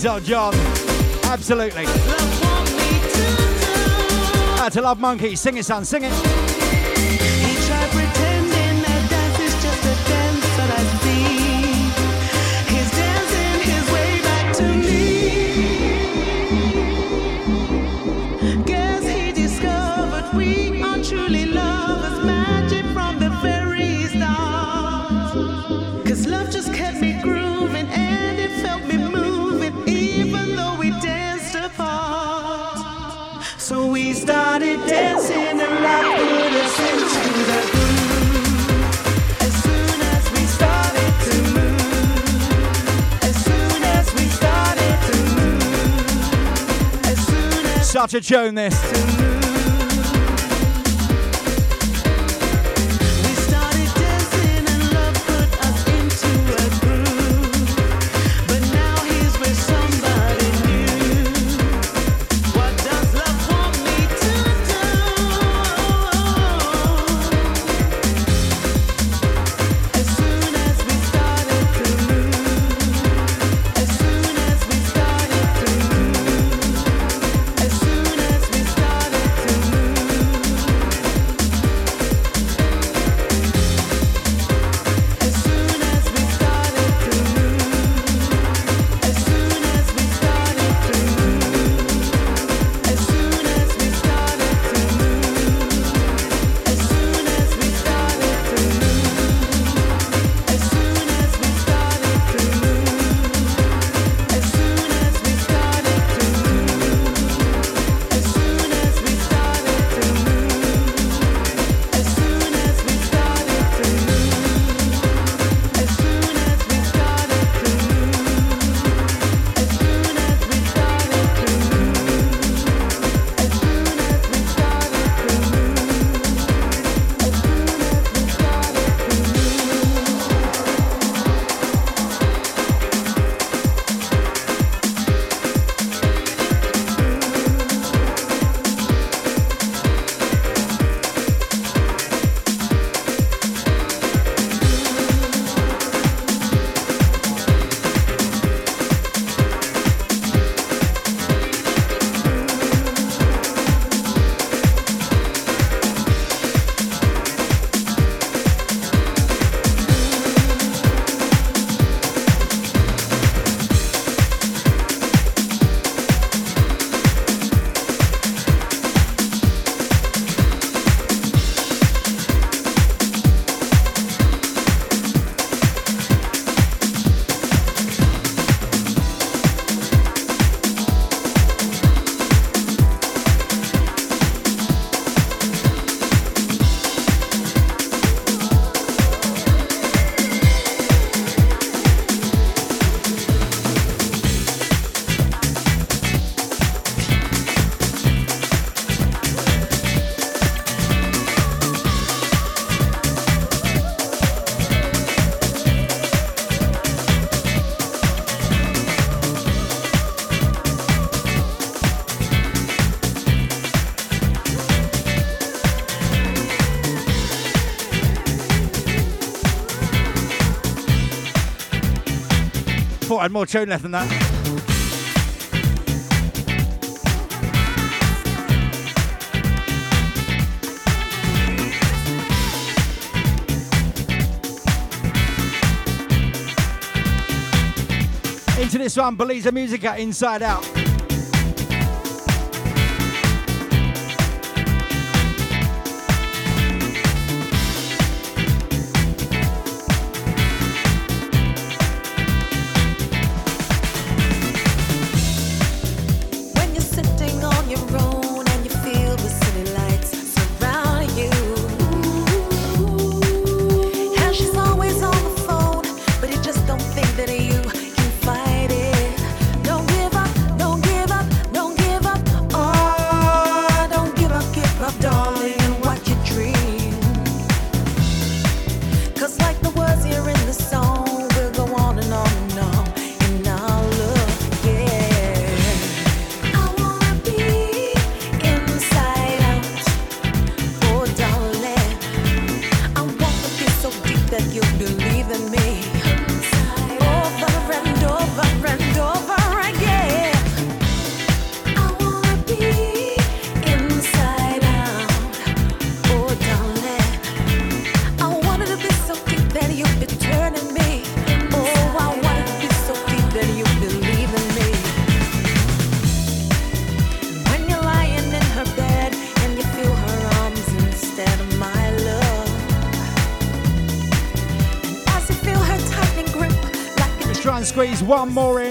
These John. Absolutely. That's to Love Monkey. Sing it, son. Sing it. such to Joan this. had more tune left than that. Into this one, Belize Music at Inside Out. squeeze one more in.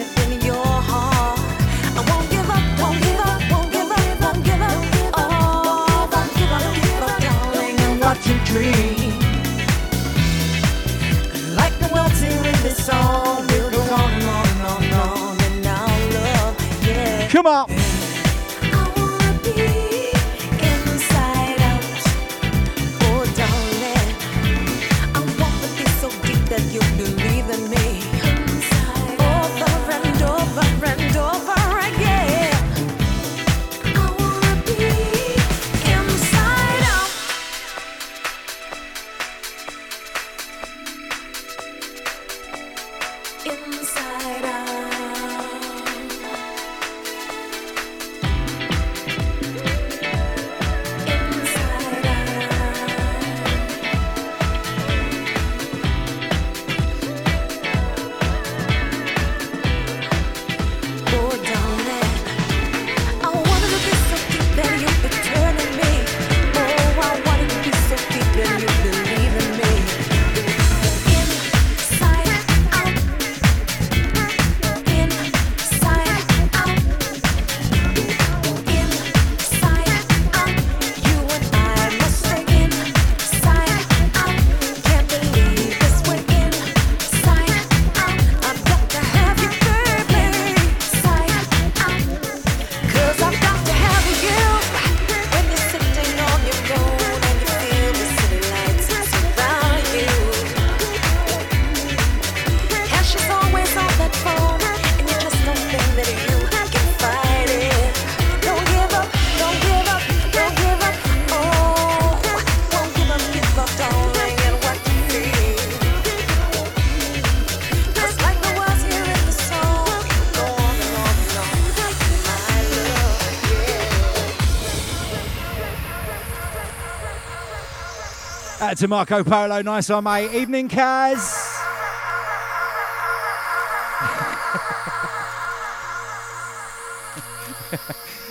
to Marco Polo. Nice one, mate. Evening, Kaz.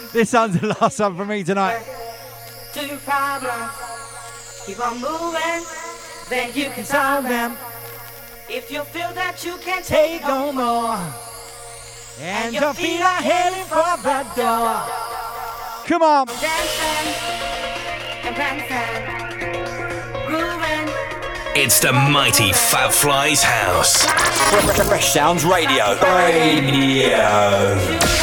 this sounds the last one for me tonight. Two problems. Keep on moving, then you can solve them. If you feel that you can't take no more, and your feet are heading for the door. Come on. Dancing and prancing. It's the mighty Fab Flies House. Fresh Sounds Radio. Radio.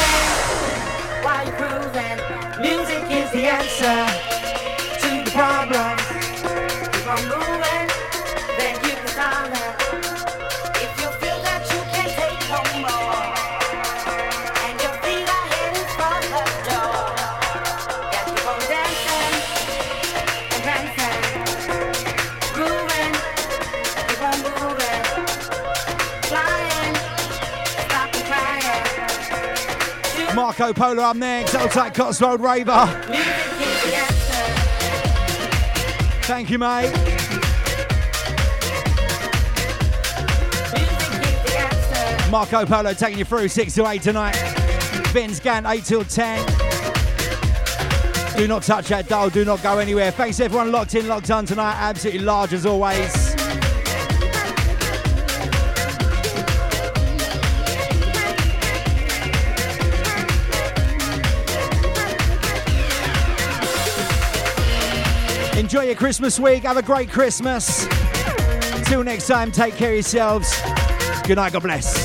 Marco Polo up next. Outside Cotswold Raver. Thank you, mate. Marco Polo taking you through 6 to 8 tonight. Vince Gant 8 till 10. Do not touch that dial, do not go anywhere. Thanks everyone locked in, locked on tonight. Absolutely large as always. enjoy your Christmas week. Have a great Christmas. Until next time, take care of yourselves. Good night. God bless.